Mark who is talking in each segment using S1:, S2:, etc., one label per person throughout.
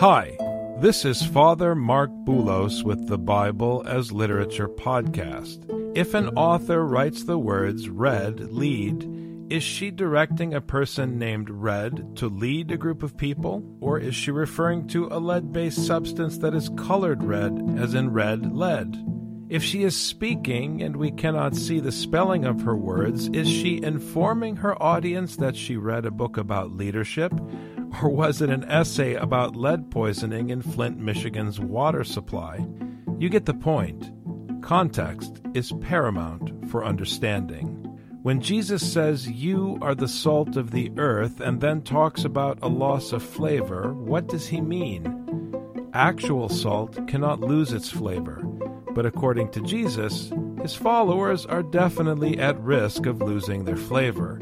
S1: Hi, this is Father Marc Boulos with the Bible as Literature podcast. If an author writes the words red, lead, is she directing a person named Red to lead a group of people? Or is she referring to a lead based substance that is colored red, as in red lead? If she is speaking and we cannot see the spelling of her words, is she informing her audience that she read a book about leadership? Or was it an essay about lead poisoning in Flint, Michigan's water supply? You get the point. Context is paramount for understanding. When Jesus says, You are the salt of the earth, and then talks about a loss of flavor, what does he mean? Actual salt cannot lose its flavor, but according to Jesus, his followers are definitely at risk of losing their flavor.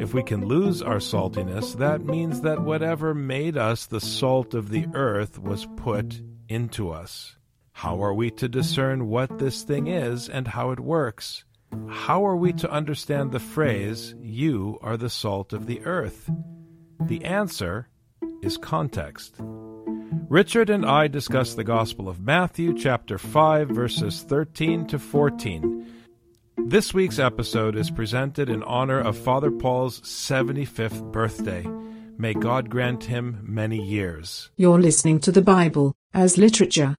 S1: If we can lose our saltiness, that means that whatever made us the salt of the earth was put into us. How are we to discern what this thing is and how it works? How are we to understand the phrase, You are the salt of the earth? The answer is context. Richard and I discuss the Gospel of Matthew, chapter 5, verses 13 to 14. This week's episode is presented in honor of Father Paul's 75th birthday. May God grant him many years.
S2: You're listening to the Bible as literature.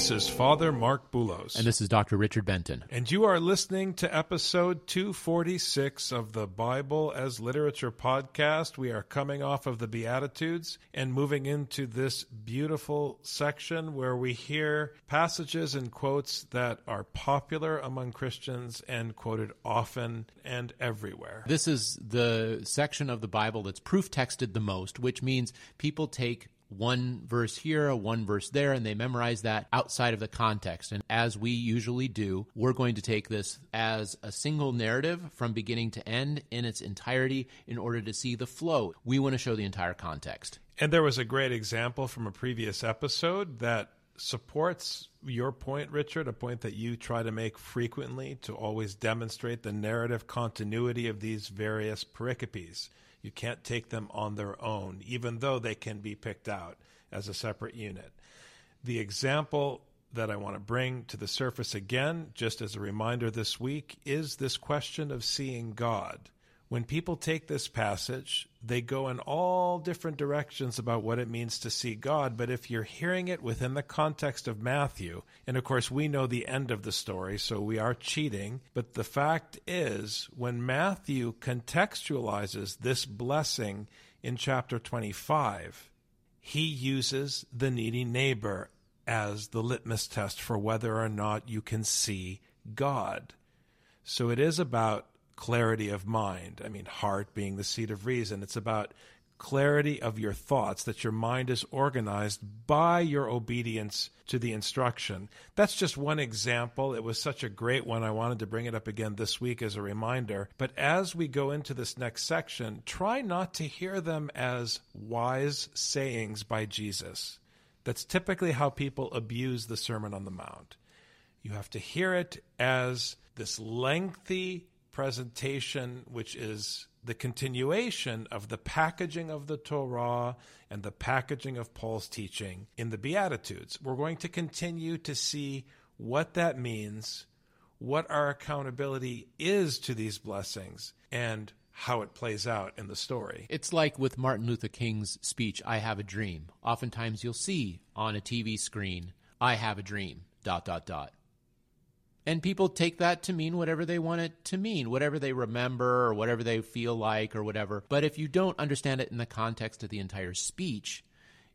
S1: This is Father Marc Boulos.
S3: And this is Dr. Richard Benton.
S1: And you are listening to episode 246 of the Bible as Literature podcast. We are coming off of the Beatitudes and moving into this beautiful section where we hear passages and quotes that are popular among Christians and quoted often and everywhere.
S3: This is the section of the Bible that's proof texted the most, which means people take one verse here, one verse there, and they memorize that outside of the context. And as we usually do, we're going to take this as a single narrative from beginning to end in its entirety in order to see the flow. We want to show the entire context.
S1: And there was a great example from a previous episode that supports your point, Richard, a point that you try to make frequently to always demonstrate the narrative continuity of these various pericopes. You can't take them on their own, even though they can be picked out as a separate unit. The example that I want to bring to the surface again, just as a reminder this week, is this question of seeing God when people take this passage, they go in all different directions about what it means to see God. But if you're hearing it within the context of Matthew, and of course we know the end of the story, so we are cheating. But the fact is, when Matthew contextualizes this blessing in chapter 25, he uses the needy neighbor as the litmus test for whether or not you can see God. So it is about clarity of mind. I mean, heart being the seat of reason. It's about clarity of your thoughts, that your mind is organized by your obedience to the instruction. That's just one example. It was such a great one. I wanted to bring it up again this week as a reminder. But as we go into this next section, try not to hear them as wise sayings by Jesus. That's typically how people abuse the Sermon on the Mount. You have to hear it as this lengthy presentation, which is the continuation of the packaging of the Torah and the packaging of Paul's teaching in the Beatitudes. We're going to continue to see what that means, what our accountability is to these blessings, and how it plays out in the story.
S3: It's like with Martin Luther King's speech, I Have a Dream. Oftentimes you'll see on a TV screen, I have a dream, dot, dot, dot. And people take that to mean whatever they want it to mean, whatever they remember or whatever they feel like or whatever. But if you don't understand it in the context of the entire speech,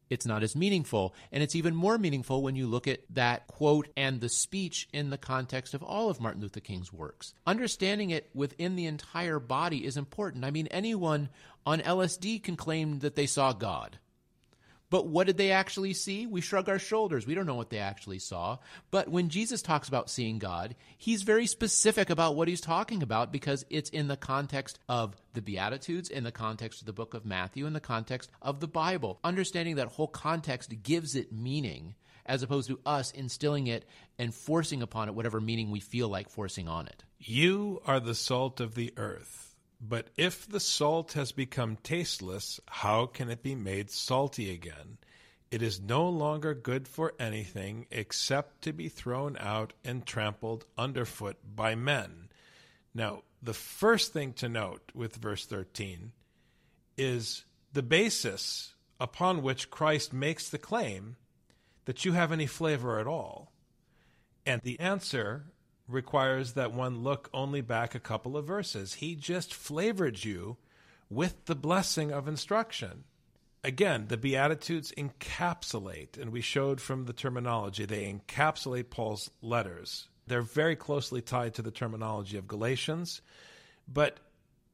S3: it's not as meaningful. And it's even more meaningful when you look at that quote and the speech in the context of all of Martin Luther King's works. Understanding it within the entire body is important. I mean, anyone on LSD can claim that they saw God. But what did they actually see? We shrug our shoulders. We don't know what they actually saw. But when Jesus talks about seeing God, he's very specific about what he's talking about because it's in the context of the Beatitudes, in the context of the book of Matthew, in the context of the Bible. Understanding that whole context gives it meaning as opposed to us instilling it and forcing upon it whatever meaning we feel like forcing on it.
S1: You are the salt of the earth. But if the salt has become tasteless, how can it be made salty again? It is no longer good for anything except to be thrown out and trampled underfoot by men. Now, the first thing to note with verse 13 is the basis upon which Christ makes the claim that you have any flavor at all. And the answer requires that one look only back a couple of verses. He just flavored you with the blessing of instruction. Again, the Beatitudes encapsulate, and we showed from the terminology, they encapsulate Paul's letters. They're very closely tied to the terminology of Galatians, but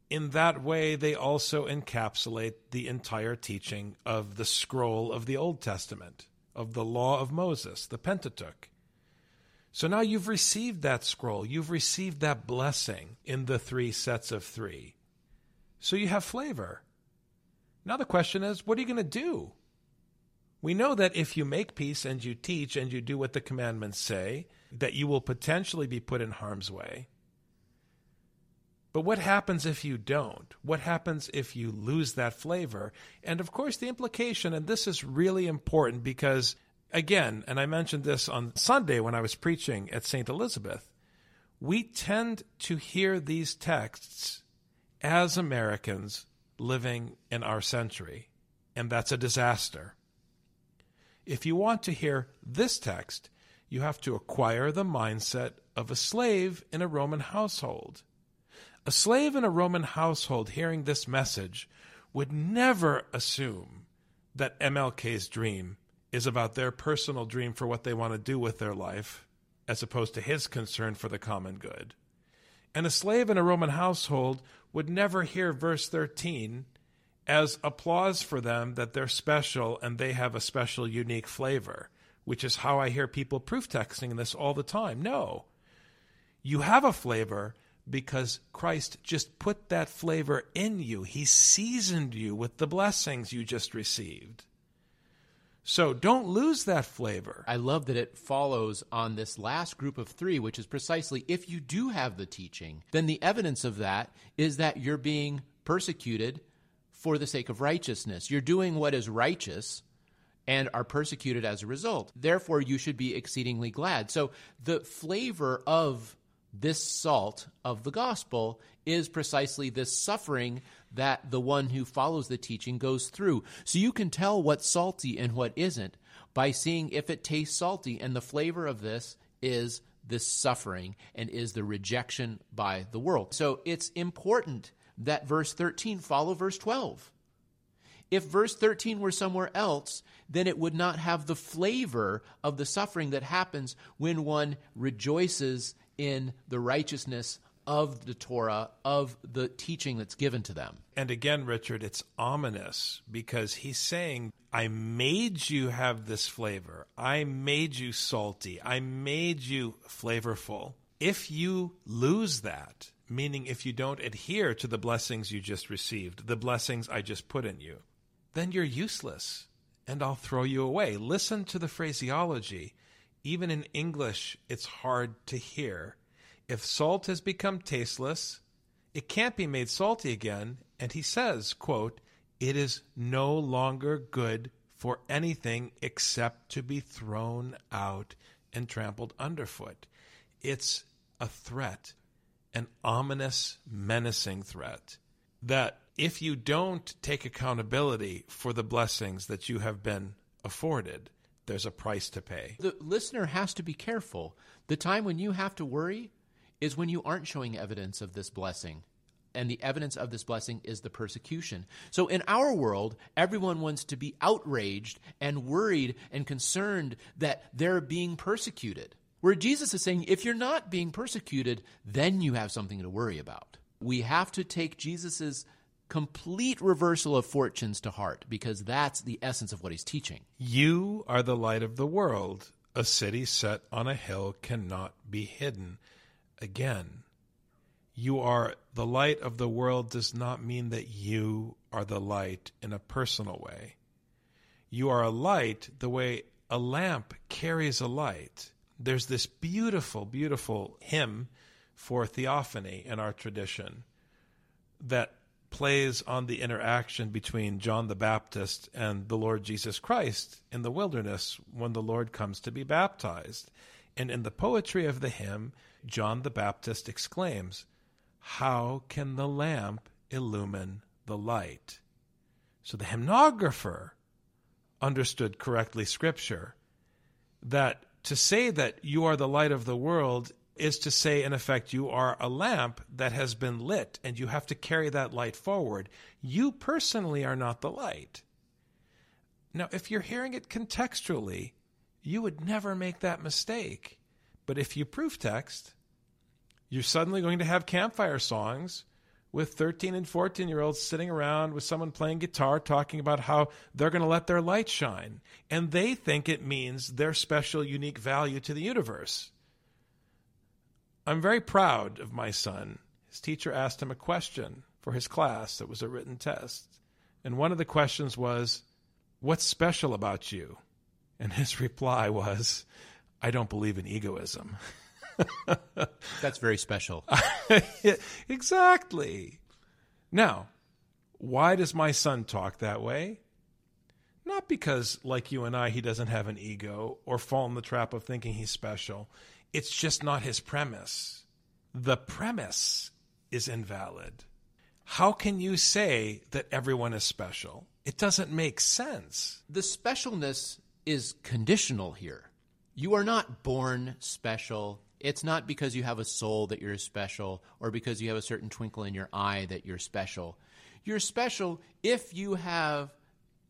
S1: in that way, they also encapsulate the entire teaching of the scroll of the Old Testament, of the law of Moses, the Pentateuch. So now you've received that scroll. You've received that blessing in the three sets of three. So you have flavor. Now the question is, what are you going to do? We know that if you make peace and you teach and you do what the commandments say, that you will potentially be put in harm's way. But what happens if you don't? What happens if you lose that flavor? And of course, the implication, and this is really important because again, and I mentioned this on Sunday when I was preaching at St. Elizabeth, we tend to hear these texts as Americans living in our century, and that's a disaster. If you want to hear this text, you have to acquire the mindset of a slave in a Roman household. A slave in a Roman household hearing this message would never assume that MLK's dream is about their personal dream for what they want to do with their life, as opposed to his concern for the common good. And a slave in a Roman household would never hear verse 13 as applause for them that they're special and they have a special, unique flavor, which is how I hear people proof texting this all the time. No. You have a flavor because Christ just put that flavor in you. He seasoned you with the blessings you just received. So don't lose that flavor.
S3: I love that it follows on this last group of three, which is precisely if you do have the teaching, then the evidence of that is that you're being persecuted for the sake of righteousness. You're doing what is righteous and are persecuted as a result. Therefore, you should be exceedingly glad. So the flavor of this salt of the gospel is precisely this suffering that the one who follows the teaching goes through. So you can tell what's salty and what isn't by seeing if it tastes salty. And the flavor of this is this suffering and is the rejection by the world. So it's important that verse 13 follow verse 12. If verse 13 were somewhere else, then it would not have the flavor of the suffering that happens when one rejoices in the righteousness of the Torah, of the teaching that's given to them.
S1: And again, Richard, it's ominous because he's saying, I made you have this flavor. I made you salty. I made you flavorful. If you lose that, meaning if you don't adhere to the blessings you just received, the blessings I just put in you, then you're useless and I'll throw you away. Listen to the phraseology. Even in English, it's hard to hear if salt has become tasteless, it can't be made salty again. And he says, quote, it is no longer good for anything except to be thrown out and trampled underfoot. It's a threat, an ominous, menacing threat that if you don't take accountability for the blessings that you have been afforded, there's a price to pay.
S3: The listener has to be careful. The time when you have to worry is when you aren't showing evidence of this blessing And the evidence of this blessing is the persecution. So in our world, everyone wants to be outraged and worried and concerned that they're being persecuted. Where Jesus is saying, if you're not being persecuted, then you have something to worry about. We have to take Jesus' complete reversal of fortunes to heart because that's the essence of what he's teaching.
S1: You are the light of the world. A city set on a hill cannot be hidden. Again, you are the light of the world does not mean that you are the light in a personal way. You are a light the way a lamp carries a light. There's this beautiful, beautiful hymn for theophany in our tradition that plays on the interaction between John the Baptist and the Lord Jesus Christ in the wilderness when the Lord comes to be baptized. And in the poetry of the hymn, John the Baptist exclaims, How can the lamp illumine the light? So the hymnographer understood correctly Scripture that to say that you are the light of the world is to say, in effect, you are a lamp that has been lit and you have to carry that light forward. You personally are not the light. Now, if you're hearing it contextually, you would never make that mistake. But if you proof text, you're suddenly going to have campfire songs with 13 and 14 year olds sitting around with someone playing guitar talking about how they're going to let their light shine. And they think it means their special, unique value to the universe. I'm very proud of my son. His teacher asked him a question for his class that was a written test. And one of the questions was, What's special about you? And his reply was, I don't believe in egoism.
S3: That's very special.
S1: exactly. Now, why does my son talk that way? Not because, like you and I, he doesn't have an ego or fall in the trap of thinking he's special. It's just not his premise. The premise is invalid. How can you say that everyone is special? It doesn't make sense.
S3: The specialness is conditional here. You are not born special. It's not because you have a soul that you're special or because you have a certain twinkle in your eye that you're special. You're special if you have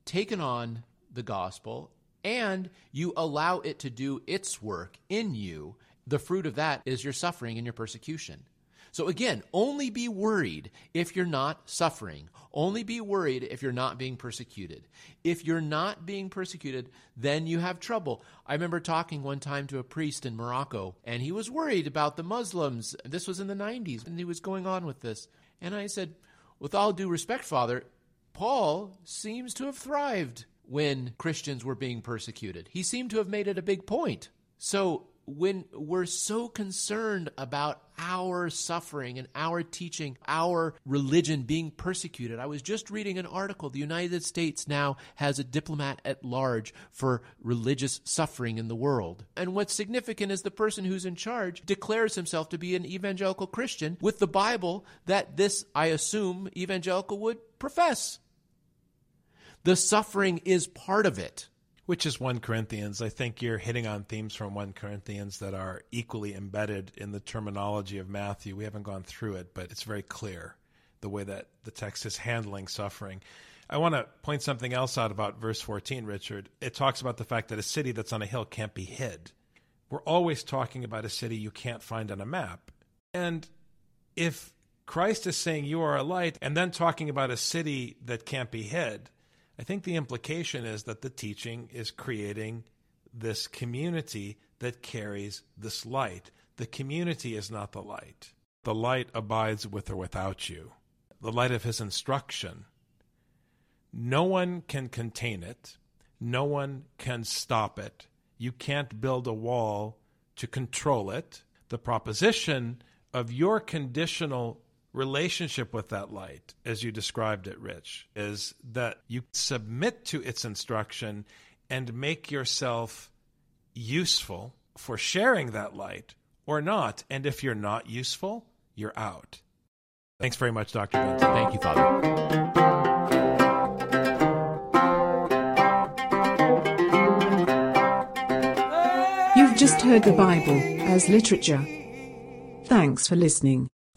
S3: taken on the gospel and you allow it to do its work in you the fruit of that is your suffering and your persecution. So again, only be worried if you're not suffering. Only be worried if you're not being persecuted. If you're not being persecuted, then you have trouble. I remember talking one time to a priest in Morocco, and he was worried about the Muslims. This was in the 90s, and he was going on with this. And I said, with all due respect, Father, Paul seems to have thrived when Christians were being persecuted. He seemed to have made it a big point. So when we're so concerned about our suffering and our teaching, our religion being persecuted. I was just reading an article. The United States now has a diplomat at large for religious suffering in the world. And what's significant is the person who's in charge declares himself to be an evangelical Christian with the Bible that this, I assume, evangelical would profess. The suffering is part of it
S1: which is 1 Corinthians. I think you're hitting on themes from 1 Corinthians that are equally embedded in the terminology of Matthew. We haven't gone through it, but it's very clear the way that the text is handling suffering. I want to point something else out about verse 14, Richard. It talks about the fact that a city that's on a hill can't be hid. We're always talking about a city you can't find on a map. And if Christ is saying you are a light and then talking about a city that can't be hid, I think the implication is that the teaching is creating this community that carries this light. The community is not the light. The light abides with or without you. The light of his instruction. No one can contain it. No one can stop it. You can't build a wall to control it. The proposition of your conditional relationship with that light, as you described it, Rich, is that you submit to its instruction and make yourself useful for sharing that light or not. And if you're not useful, you're out. Thanks very much, Dr. Benton.
S3: Thank you, Father.
S2: You've just heard the Bible as literature. Thanks for listening.